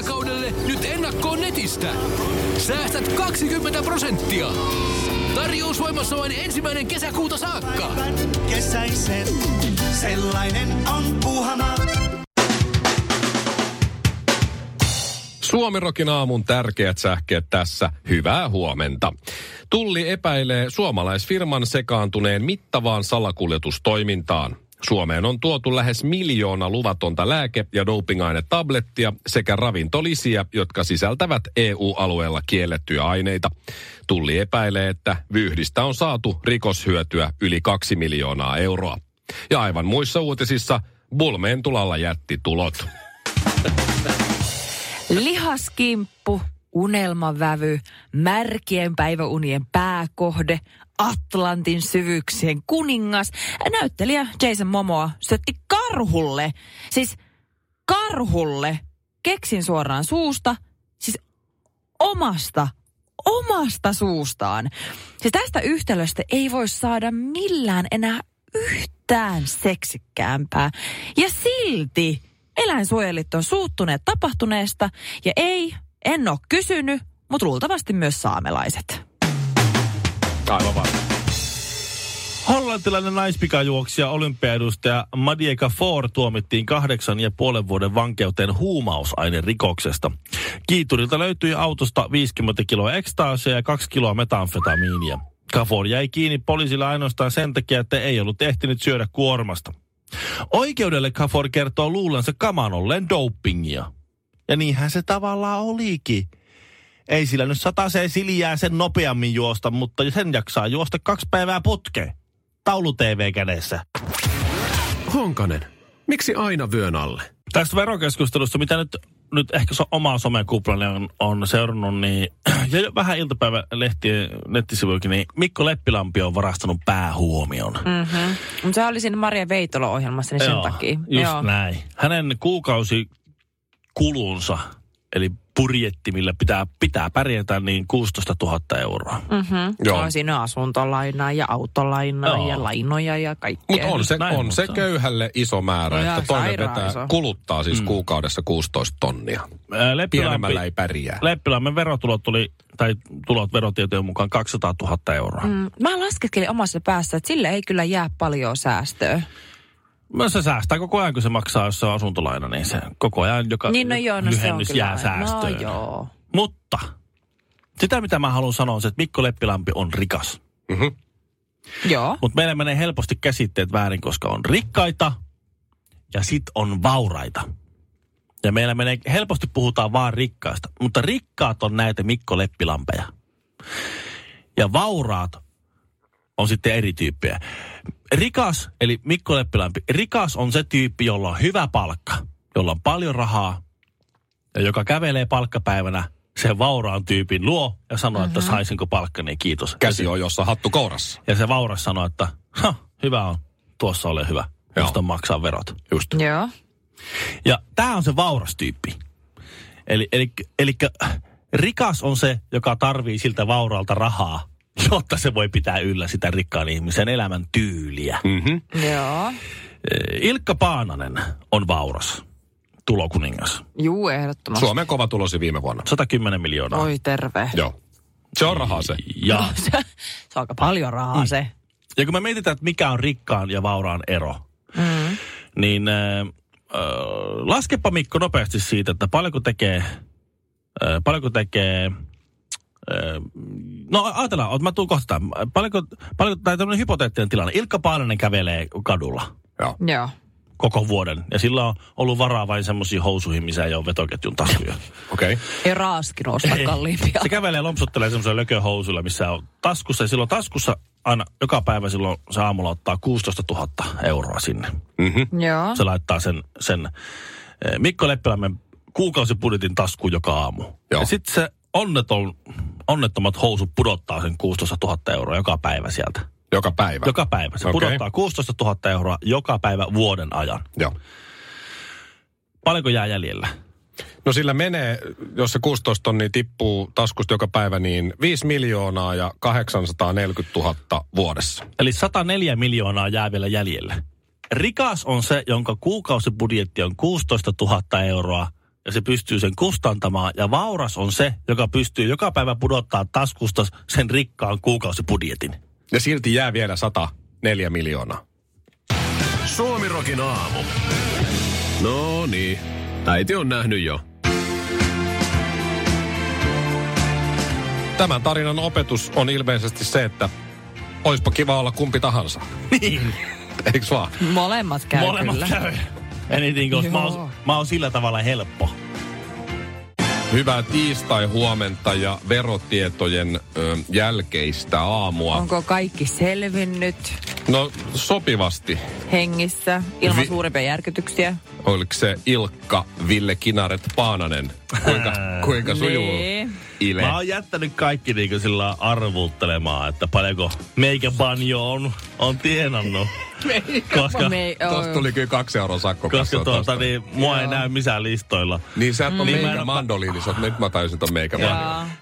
kesäkaudelle nyt ennakkoon netistä. Säästät 20 prosenttia. Tarjous voimassa vain ensimmäinen kesäkuuta saakka. Kesäisen, sellainen on puhana. Suomirokin aamun tärkeät sähkeet tässä. Hyvää huomenta. Tulli epäilee suomalaisfirman sekaantuneen mittavaan salakuljetustoimintaan. Suomeen on tuotu lähes miljoona luvatonta lääke- ja dopingainetablettia sekä ravintolisiä, jotka sisältävät EU-alueella kiellettyjä aineita. Tulli epäilee, että vyhdistä on saatu rikoshyötyä yli kaksi miljoonaa euroa. Ja aivan muissa uutisissa Bulmeen tulalla jätti tulot. Lihaskimppu, unelmavävy, märkien päiväunien pääkohde, Atlantin syvyyksien kuningas. Näyttelijä Jason Momoa syötti karhulle, siis karhulle, keksin suoraan suusta, siis omasta, omasta suustaan. Siis tästä yhtälöstä ei voi saada millään enää yhtään seksikkäämpää. Ja silti eläinsuojelit on suuttuneet tapahtuneesta ja ei, en ole kysynyt, mutta luultavasti myös saamelaiset. Aivan varma. Hollantilainen naispikajuoksija olympiaedustaja Madieka For tuomittiin kahdeksan ja puolen vuoden vankeuteen huumausainerikoksesta. Kiiturilta löytyi autosta 50 kiloa ekstaasia ja 2 kiloa metamfetamiinia. Kafor jäi kiinni poliisilla ainoastaan sen takia, että ei ollut ehtinyt syödä kuormasta. Oikeudelle Kafor kertoo luulensa kaman olleen dopingia. Ja niinhän se tavallaan olikin. Ei sillä nyt sataseen siljää sen nopeammin juosta, mutta sen jaksaa juosta kaksi päivää putkeen. Taulu TV kädessä. Honkanen, miksi aina vyön alle? Tästä verokeskustelusta, mitä nyt, nyt ehkä so, omaa somekuplani on, on seurannut, niin ja jo vähän iltapäivälehtien nettisivuikin, niin Mikko Leppilampi on varastanut päähuomion. Mm-hmm. Mutta se oli siinä Maria Veitola-ohjelmassa, niin sen Joo, takia. Just Joo. näin. Hänen kuukausikulunsa, eli budjetti, millä pitää, pitää pärjätä, niin 16 000 euroa. Mm-hmm. Joo. On siinä asuntolainaa ja autolainaa Joo. ja lainoja ja kaikkea. Mutta on se, Näin, on mutta se köyhälle iso määrä, No että toinen vetää, iso. kuluttaa siis mm. kuukaudessa 16 tonnia. Ää, Pienemmällä ei pärjää. Leppilammen verotulot tuli, tai tulot verotietojen mukaan 200 000 euroa. Mm. Mm, mä laskeskelin omassa päässä, että sille ei kyllä jää paljon säästöä. Se säästää koko ajan, kun se maksaa, jos se on asuntolaina, niin se koko ajan joka Niin no joo, no se on lyhennys kyllä. jää säästöön. No joo. Mutta sitä, mitä mä haluan sanoa, on se, että Mikko Leppilampi on rikas. Mm-hmm. Joo. Mutta meillä menee helposti käsitteet väärin, koska on rikkaita ja sit on vauraita. Ja meillä menee, helposti puhutaan vaan rikkaista, mutta rikkaat on näitä Mikko Leppilampeja. Ja vauraat on sitten eri tyyppejä. Rikas, eli Mikko Leppilampi, rikas on se tyyppi, jolla on hyvä palkka, jolla on paljon rahaa ja joka kävelee palkkapäivänä sen vauraan tyypin luo ja sanoo, että saisinko palkkani, kiitos. Käsi on jossa hattu kourassa. Ja se vauras sanoi, että ha, hyvä on, tuossa ole hyvä, josta maksaa verot. Just. Joo. Ja tämä on se vauras tyyppi. Eli, eli, eli rikas on se, joka tarvii siltä vauraalta rahaa, jotta se voi pitää yllä sitä rikkaan ihmisen elämän tyyliä. Mm-hmm. Joo. Ilkka Paananen on vauras, tulokuningas. Juu, ehdottomasti. Suomen kova tulosi viime vuonna. 110 miljoonaa. Oi terve. Joo. Se on rahaa se. Ja, se, se on aika paljon rahaa se. ja kun me mietitään, että mikä on rikkaan ja vauraan ero, Mm. niin äh, äh, laskepa Mikko nopeasti siitä, että paljonko tekee, äh, paljonko tekee, no ajatellaan, mä tuun kohta, paljonko, paljonko, tai tämmöinen hypoteettinen tilanne, Ilkka Paananen kävelee kadulla Joo. Joo. koko vuoden, ja sillä on ollut varaa vain semmoisiin housuihin, missä ei ole vetoketjun taskuja. Okei. Okay. Ei raaskin ostaa kalliimpia. Se kävelee lompsuttelee semmoisella lököhousuilla, missä on taskussa, ja silloin taskussa aina joka päivä silloin se aamulla ottaa 16 000 euroa sinne. Mm-hmm. Joo. Se laittaa sen, sen eh, Mikko Leppilämmen kuukausibudjetin taskuun joka aamu. Joo. Ja sitten se onneton, onnettomat housut pudottaa sen 16 000 euroa joka päivä sieltä. Joka päivä. Joka päivä. Se Okei. pudottaa 16 000 euroa joka päivä vuoden ajan. Joo. Paljonko jää jäljellä? No sillä menee, jos se 16 tonnia tippuu taskusta joka päivä, niin 5 miljoonaa ja 840 000 vuodessa. Eli 104 miljoonaa jää vielä jäljelle. Rikas on se, jonka kuukausibudjetti on 16 000 euroa ja se pystyy sen kustantamaan. Ja vauras on se, joka pystyy joka päivä pudottaa taskusta sen rikkaan kuukausibudjetin. Ja silti jää vielä 104 miljoonaa. Suomirokin aamu. No niin, äiti on nähnyt jo. Tämän tarinan opetus on ilmeisesti se, että oispa kiva olla kumpi tahansa. Niin. Eiks vaan? Molemmat käy Molemmat kyllä. käy. Anything goes. Mä oon, mä oon sillä tavalla helppo. Hyvää tiistai-huomenta ja verotietojen ö, jälkeistä aamua. Onko kaikki selvinnyt No sopivasti. hengissä ilman Vi- suurempia järkytyksiä? Oliko se Ilkka Ville Kinaret Paananen? Kuinka, kuinka sujuu Niin. Ile? Mä oon jättänyt kaikki niinku sillä arvuuttelemaan, että paljonko meikä banjo on, on tienannut. Koska, Me, Tuosta tuli kyllä kaksi euroa sakko koska tuota, tosta. niin, mua ei näy missään listoilla. Niin sä et ole Niin mä meikä mandoliini, sä oot, nyt mä tajusin ton meikä.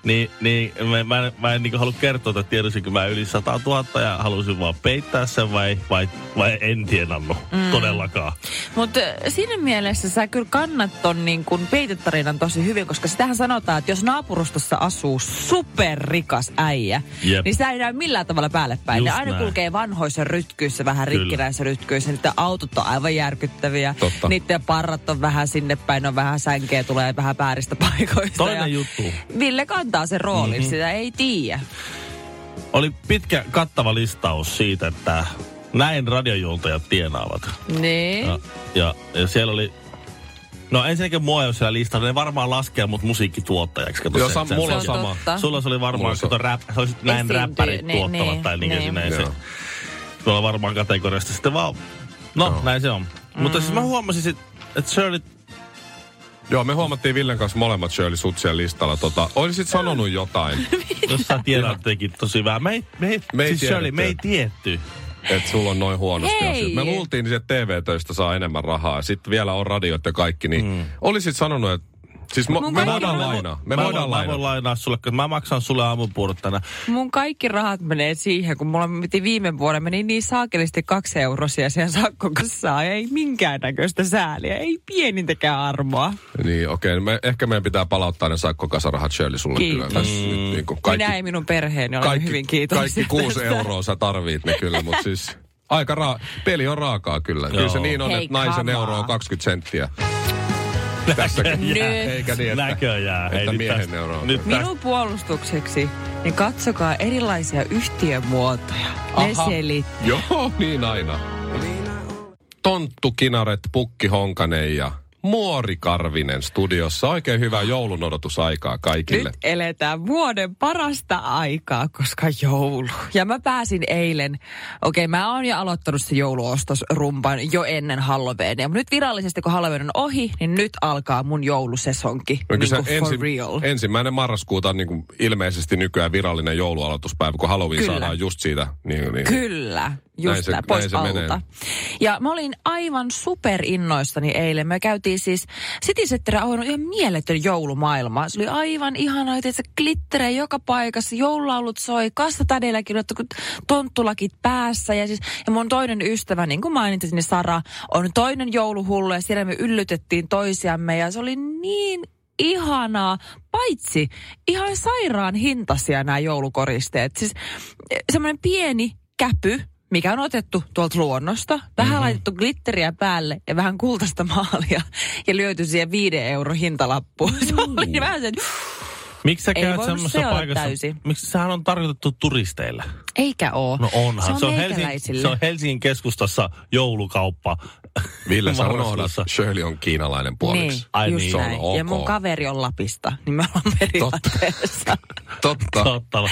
Niin, niin mä, mä, en- mä en niinku halua kertoa, että tiedosinko mä yli 100 000 ja halusin vaan peittää sen vai, vai, vai en tienannut mm. todellakaan. Mutta siinä mielessä sä kyllä kannat ton niin kun peitetarinan tosi hyvin, koska sitähän sanotaan, että jos naapurustossa asuu superrikas äijä, Jep. niin sitä ei näy millään tavalla päälle päin. Ne Just aina näin. kulkee vanhoissa rytkyissä, vähän Kyllä. Rikkinäissä rytkyissä. Niiden autot on aivan järkyttäviä. Totta. Niiden parrat on vähän sinne päin, on vähän sänkeä, tulee vähän vääristä paikoista. Toinen ja juttu. Ville kantaa sen roolin, mm-hmm. sitä ei tiedä. Oli pitkä kattava listaus siitä, että näin radiojuontajat tienaavat. Niin. Ja, ja, ja siellä oli... No ensinnäkin mua ei ole siellä listalla. Ne varmaan laskee mut musiikkituottajaksi. Kato, Joo, se- sam- mulla on sama. totta. Sulla se oli varmaan, kato, rap, sä olisit näin Esiintyy, räppärit niin, tuottavat niin, tai niin, niin. niin. näin se. Tuolla varmaan kategoriasta sitten vaan... No, Joo. näin se on. Mm. Mutta siis mä huomasin, sit, että Shirley... Joo, me huomattiin Villen kanssa molemmat Shirley Sutsien listalla. Tota, olisit sanonut jotain, Jos sä tiedät tekin tosi vähän. Me ei, me ei, Me ei siis Shirley, me ei tietty. että sulla on noin huonosti Hei! asiat. Me luultiin, että TV-töistä saa enemmän rahaa. Sitten vielä on radiot ja kaikki, niin mm. olisit sanonut, että Siis mo, me voidaan lainaa. Me mä, voidaan voin, mä voin lainaa. lainaa sulle, koska mä maksan sulle aamupuurot tänään. Mun kaikki rahat menee siihen, kun mulla piti viime vuonna meni niin saakelisti kaksi eurosia siihen sakkokassaan. Ei minkäännäköistä sääliä, ei pienintäkään armoa. Niin, okei. Okay. Me, ehkä meidän pitää palauttaa ne sakkokasarahat Shirley sulle Kiitos. kyllä. Tässä nyt, niin kuin kaikki, Minä ja minun perheeni olen kaikki, hyvin kiitollisia. Kaikki kuusi tästä. euroa sä tarvit ne kyllä, mutta siis aika ra- peli on raakaa kyllä. Kyllä se Joo. niin on, Hei, että naisen come euro on. 20 senttiä. Tässäkin. Nyt. Eikä niin, että, Näköjään. että nyt miehen euro. Nyt tästä, Minun puolustukseksi, niin katsokaa erilaisia yhtiömuotoja. Ne Aha. selittää. Joo, niin aina. Tonttu Kinaret, Pukki Honkanen ja Muori Karvinen studiossa. Oikein hyvää joulun odotusaikaa kaikille. Nyt eletään vuoden parasta aikaa, koska joulu. Ja mä pääsin eilen, okei mä oon jo aloittanut se jouluostosrumpan jo ennen Halloweenia. Mutta nyt virallisesti kun Halloween on ohi, niin nyt alkaa mun joulusesonki. No niin kuin for ensi, real. ensimmäinen marraskuuta on niin kuin ilmeisesti nykyään virallinen joulualoituspäivä, kun Halloween Kyllä. saadaan just siitä. Niin, niin. Kyllä, Näin just se- näin, pois näin se alta. menee. Ja mä olin aivan super innoissani eilen. Me käytiin siis City Center on ihan mieletön joulumaailma. Se oli aivan ihanaa, että se glitterejä joka paikassa, joululaulut soi, kassatädeilläkin on kun tonttulakit päässä. Ja, siis, ja mun toinen ystävä, niin kuin mainitsin, niin Sara, on toinen jouluhullu ja siellä me yllytettiin toisiamme ja se oli niin ihanaa, paitsi ihan sairaan hintaisia nämä joulukoristeet. Siis semmoinen pieni käpy, mikä on otettu tuolta luonnosta, vähän mm-hmm. laitettu glitteriä päälle ja vähän kultaista maalia ja lyöty siihen viiden euro hintalappu. Se oli vähän sen, miksi sä käyt semmoisessa seurata paikassa? täysin. Miksi sehän on tarkoitettu turisteille? eikä oo. No onhan. Se on, Helsingin, meikäläisille. se on Helsingin keskustassa joulukauppa. Ville, sä unohdat, Shirley on kiinalainen puoliksi. Niin, Ai just niin. Se on näin. ok. Ja mun kaveri on Lapista, niin me ollaan periaatteessa. Totta. Totta.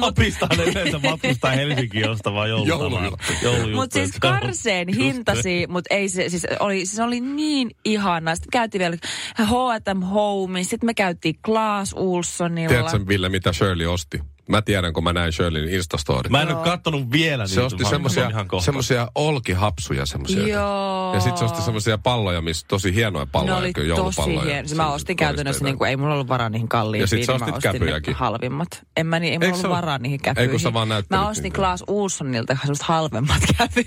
Lapista ne yleensä matkustaa Helsinkiin ostamaan. Joulujuttuja. Mutta siis karseen hintasi, mutta ei se, siis oli, se oli niin ihanaa. Sitten me käytiin vielä H&M Home, sitten me käytiin Klaas Ulssonilla. Tiedätkö, Ville, mitä Shirley osti? Mä tiedän, kun mä näin Shirleyn Instastorit. Mä en ole kattonut vielä se niitä. osti mä semmosia, semmosia olkihapsuja semmosia. Joo. Ja sitten se osti semmosia palloja, missä tosi hienoja Ne palloja. oli kyllä tosi joulupalloja. hieno. Mä ostin käytännössä, niin kuin, ei mulla ollut varaa niihin kalliimpiin. Ja sit sä niin mä ostit ostin käpyjäkin. Ne halvimmat. En mä, niin, ei mulla Eikö se ollut ole? varaa niihin Ei, kun käpyihin. sä vaan näyttelit Mä ostin. Klaas Ulssonilta semmoista halvemmat käpyt.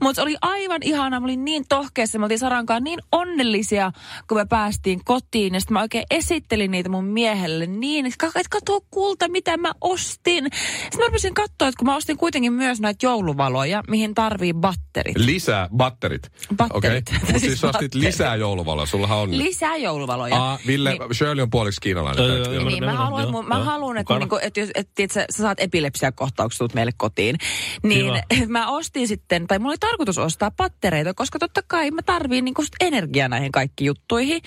Mutta se oli aivan ihana. Mä olin niin tohkeessa. Me oltiin Sarankaan niin onnellisia, kun me päästiin kotiin. Ja sitten mä oikein esittelin niitä mun miehelle niin, että "Kaka, et kato kulta, mitä mä ostin. Sitten mä rupesin katsoa, että kun mä ostin kuitenkin myös näitä jouluvaloja, mihin tarvii batterit. Lisää batterit. Batterit. Okei. Mutta Siis siis ostit lisää jouluvaloa. Sullahan on... Lisää jouluvaloja. Aa, Ville, Niin- Shirley on puoliksi kiinalainen. Joo, joo, olla. Niin, mä Joo, haluan, joo, että, mä joo. haluan, että, niinku, että, jos, että, että sä, sä saat epilepsiakohtauksen, tulet meille kotiin. Niin mä ostin sitten, tai mulla oli tarkoitus ostaa pattereita, koska totta kai mä tarviin niinku energiaa näihin kaikkiin juttuihin.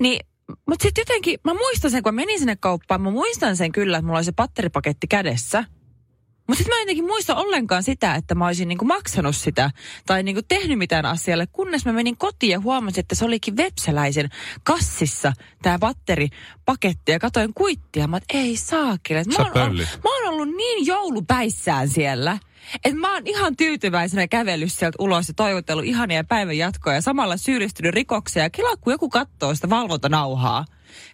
Niin mutta sitten jotenkin, mä muistan sen, kun mä menin sinne kauppaan, mä muistan sen kyllä, että mulla oli se patteripaketti kädessä. Mutta sitten mä en jotenkin muista ollenkaan sitä, että mä olisin niinku maksanut sitä tai niinku tehnyt mitään asialle, kunnes mä menin kotiin ja huomasin, että se olikin Vepsäläisen kassissa tämä batteripaketti ja katoin kuittia. Mä että ei saakeli. Sä Mä, oon mä oon ollut niin joulupäissään siellä, että mä oon ihan tyytyväisenä kävellyt sieltä ulos ja toivotellut ihania päivän jatkoa ja samalla syyllistynyt rikokseen. Ja kila, kun joku katsoo sitä valvontanauhaa,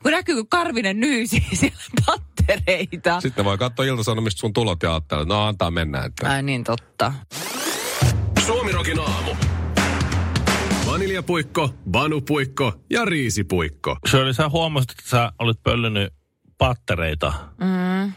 kun näkyy, kun Karvinen nyysi siellä pattereita. Sitten voi katsoa iltasanomista sun tulot ja ajatella, että no antaa mennä. Että. Ai niin totta. Suomirokin aamu. Vaniljapuikko, banupuikko ja riisipuikko. Shirley, sä huomasit, että sä olit pöllynyt pattereita Mm.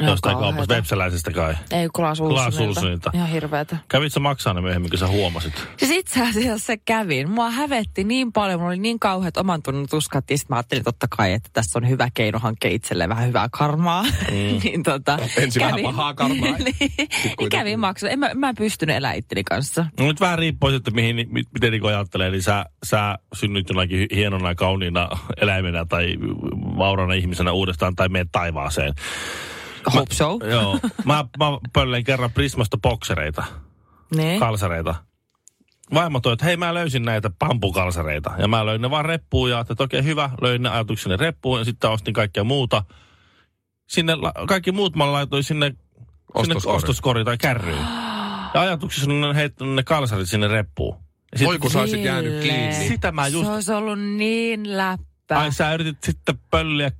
Jostain kaupasta, kauheeta. webseläisestä kai. Ei Klaas Klaas Ulssonilta. Ulssonilta. Ihan hirveetä. Kävit sä maksaa ne myöhemmin, kun sä huomasit? Siis itse asiassa se kävin. Mua hävetti niin paljon, mulla oli niin kauheat oman tunnon tuskat, ja sit mä ajattelin totta kai, että tässä on hyvä keino hankkia itselleen vähän hyvää karmaa. Mm. niin tota, Ensin vähän pahaa karmaa. niin, niin kävin maksaa. En mä, mä en pystynyt elämään itteni kanssa. No nyt vähän riippuu sitten, mihin, mi- miten niin ajattelee. Eli sä, sä synnyt jonakin hienona ja kauniina eläimenä tai vaurana ihmisenä uudestaan tai meet taivaaseen. Hope so. Joo. Mä, mä pölleen kerran Prismasta boksereita, Niin. kalsareita. Vaimo toi, että hei mä löysin näitä pampukalsareita. Ja mä löin ne vaan reppuun ja että okei hyvä, löin ne ajatukseni reppuun ja sitten ostin kaikkea muuta. Sinne, la- kaikki muut mä laitoin sinne, sinne Ostoskori. ostoskori tai kärryyn. Ja ajatuksessa ne on heittänyt ne kalsarit sinne reppuun. Ja sit- Voi kun sä olisit jäänyt kiinni. Sitä mä just... Se olisi ollut niin läppä. Ai sä yritit sitten pölliä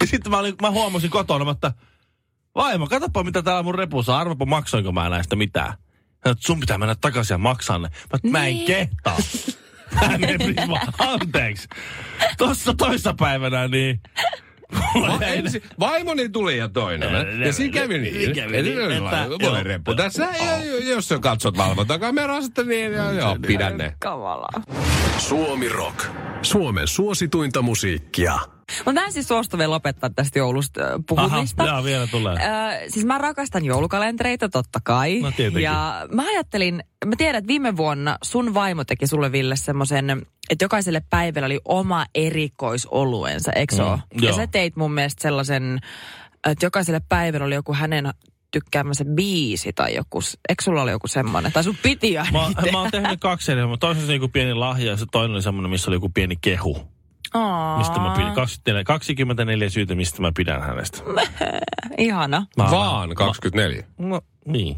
Ja sitten mä, olin, mä huomasin kotona, että vaimo, katsopa mitä täällä mun repussa on. Arvapa maksoinko mä näistä mitään. Hän sun pitää mennä takaisin ja maksaa ne. Mä, niin. mä en Niin. kehtaa. Prisma, anteeksi. Tossa toissa päivänä niin... Va- ne- ensi, vaimoni tuli ja toinen. Ja siinä kävi niin. Kävi niin, että- reppu. Tässä, jos sä katsot valvontakamerasta, niin joo, joo, pidä ne. Kamalaa. Suomi Rock. Suomen suosituinta musiikkia. Mutta mä en siis suostu vielä lopettaa tästä joulusta äh, Aha, puhumista. jaa, vielä tulee. Ö, siis mä rakastan joulukalentereita totta kai. No tietenkin. Ja mä ajattelin, mä tiedän, että viime vuonna sun vaimo teki sulle Ville semmoisen, että jokaiselle päivällä oli oma erikoisoluensa, eikö se Mm? Ja joo. sä teit mun mielestä sellaisen, että jokaiselle päivällä oli joku hänen tykkäämänsä biisi tai joku, eikö sulla oli joku semmoinen? Tai sun piti aina Mä, tehdä. mä oon tehnyt kaksi eri. Toisessa oli joku pieni lahja ja se toinen oli semmoinen, missä oli joku pieni kehu. Aa, Mistä mä pidän. 24, 24 syytä, mistä mä pidän hänestä. Ihana, Mä Vaan 24. vähän- No, niin.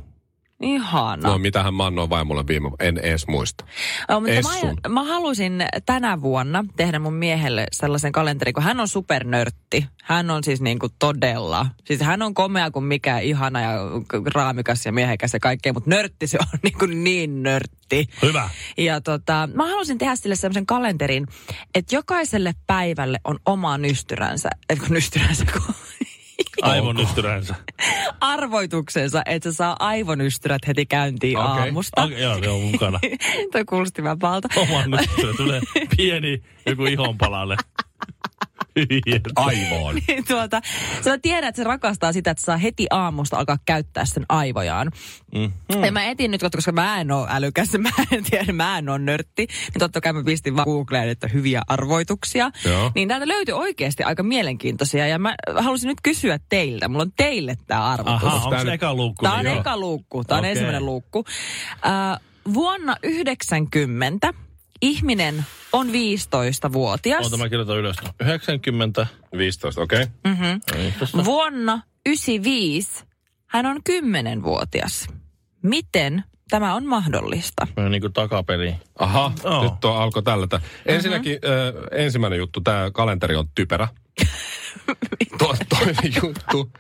Ihana. No mitähän mä annoin vaimolle viime, en edes muista. No, mutta Essun. mä, mä halusin tänä vuonna tehdä mun miehelle sellaisen kalenterin, kun hän on supernörtti. Hän on siis niinku todella, siis hän on komea kuin mikä ihana ja raamikas ja miehekäs ja kaikkea, mutta nörtti se on niinku niin nörtti. Hyvä. Ja tota, mä halusin tehdä sille sellaisen kalenterin, että jokaiselle päivälle on oma nystyränsä, kun nystyränsä, kun Aivon ystyränsä. arvoituksensa, että se saa aivonystyrät heti käyntiin Okei. aamusta. Okay, joo, joo, mukana. Toi kuulosti vähän pahalta. Oman nystyrä. Tulee pieni joku ihonpalalle. Aivoon. Niin tuota, sä tiedät, että se rakastaa sitä, että saa heti aamusta alkaa käyttää sen aivojaan. Mm. Ja mä etin nyt, koska mä en ole älykäs, mä en tiedä, mä en ole nörtti. Niin totta kai mä pistin vaan Googleen, että hyviä arvoituksia. Joo. Niin täältä löytyi oikeasti aika mielenkiintoisia. Ja mä halusin nyt kysyä teiltä. Mulla on teille tämä arvotus. Aha, onko se nyt- eka luukku? Tämä on Niin, eka luukku. Tämä on Okei. ensimmäinen luukku. Äh, vuonna 90 ihminen on 15-vuotias. Oota, mä kirjoitan ylös. 90. 15, okei. Okay. Mm. Vuonna 95 hän on 10-vuotias. Miten tämä on mahdollista? Mä niin kuin takaperiin. Aha, Joo. nyt on, alkoi tällä. tä- Ensinnäkin äh, ensimmäinen juttu, tämä kalenteri on typerä. to, toinen juttu,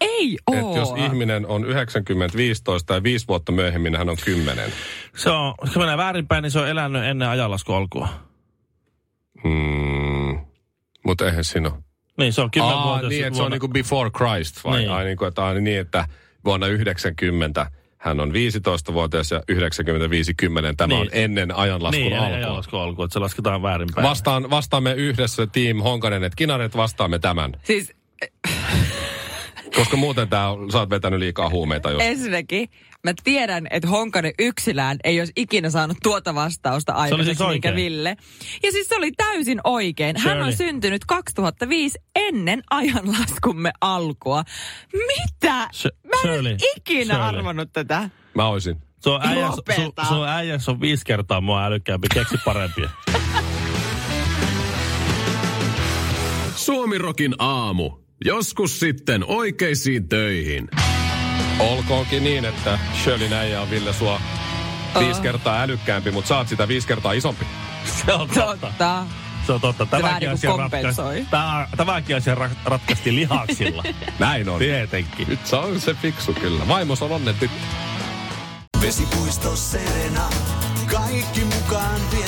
Ei oo. että jos ihminen on 90 15 ja viisi vuotta myöhemmin hän on 10. Se on, jos menee väärinpäin, niin se on elänyt ennen ajanlasku alkua. Mm, mutta eihän siinä ole. Niin, se on 10 Aa, vuotta. niin, että se on niinku before Christ vai? Niin. Ai, niin kuin, että, ai, niin, että vuonna 90 hän on 15-vuotias ja 95 10. Tämä Niin. on ennen ajanlaskun Niin, alkua. ajanlasku alkua, että se lasketaan väärinpäin. Vastaan, vastaamme yhdessä Team Honkanen, että Kinaret vastaamme tämän. Siis Koska muuten tää, on- sä oot vetänyt liikaa huumeita jos. ensinnäkin mä tiedän, että Honkanen yksilään ei olisi ikinä saanut tuota vastausta siis aikaiseksi, minkä oikein. Ville. Ja siis se oli täysin oikein. Hän Shirley. on syntynyt 2005 ennen ajanlaskumme alkua. Mitä? Sh- Mä en ikinä Shirley. arvannut tätä. Mä oisin. Sun äijäs, Lopeta. sun, sun äijäs on viisi kertaa mua älykkäämpi, keksi parempia. Suomirokin aamu. Joskus sitten oikeisiin töihin. Olkoonkin niin, että Shirley Näijä on Ville sua viisi kertaa älykkäämpi, mutta saat sitä viisi kertaa isompi. Se on totta. Totta. Se on totta. Tämäkin asia, ratkaisi, tämä, tämäkin asia ra- ratkaistiin lihaksilla. Näin on. Tietenkin. Nyt se on se fiksu kyllä. Vaimos on onnen tyttö. Vesipuisto Serena, kaikki mukaan vietelee.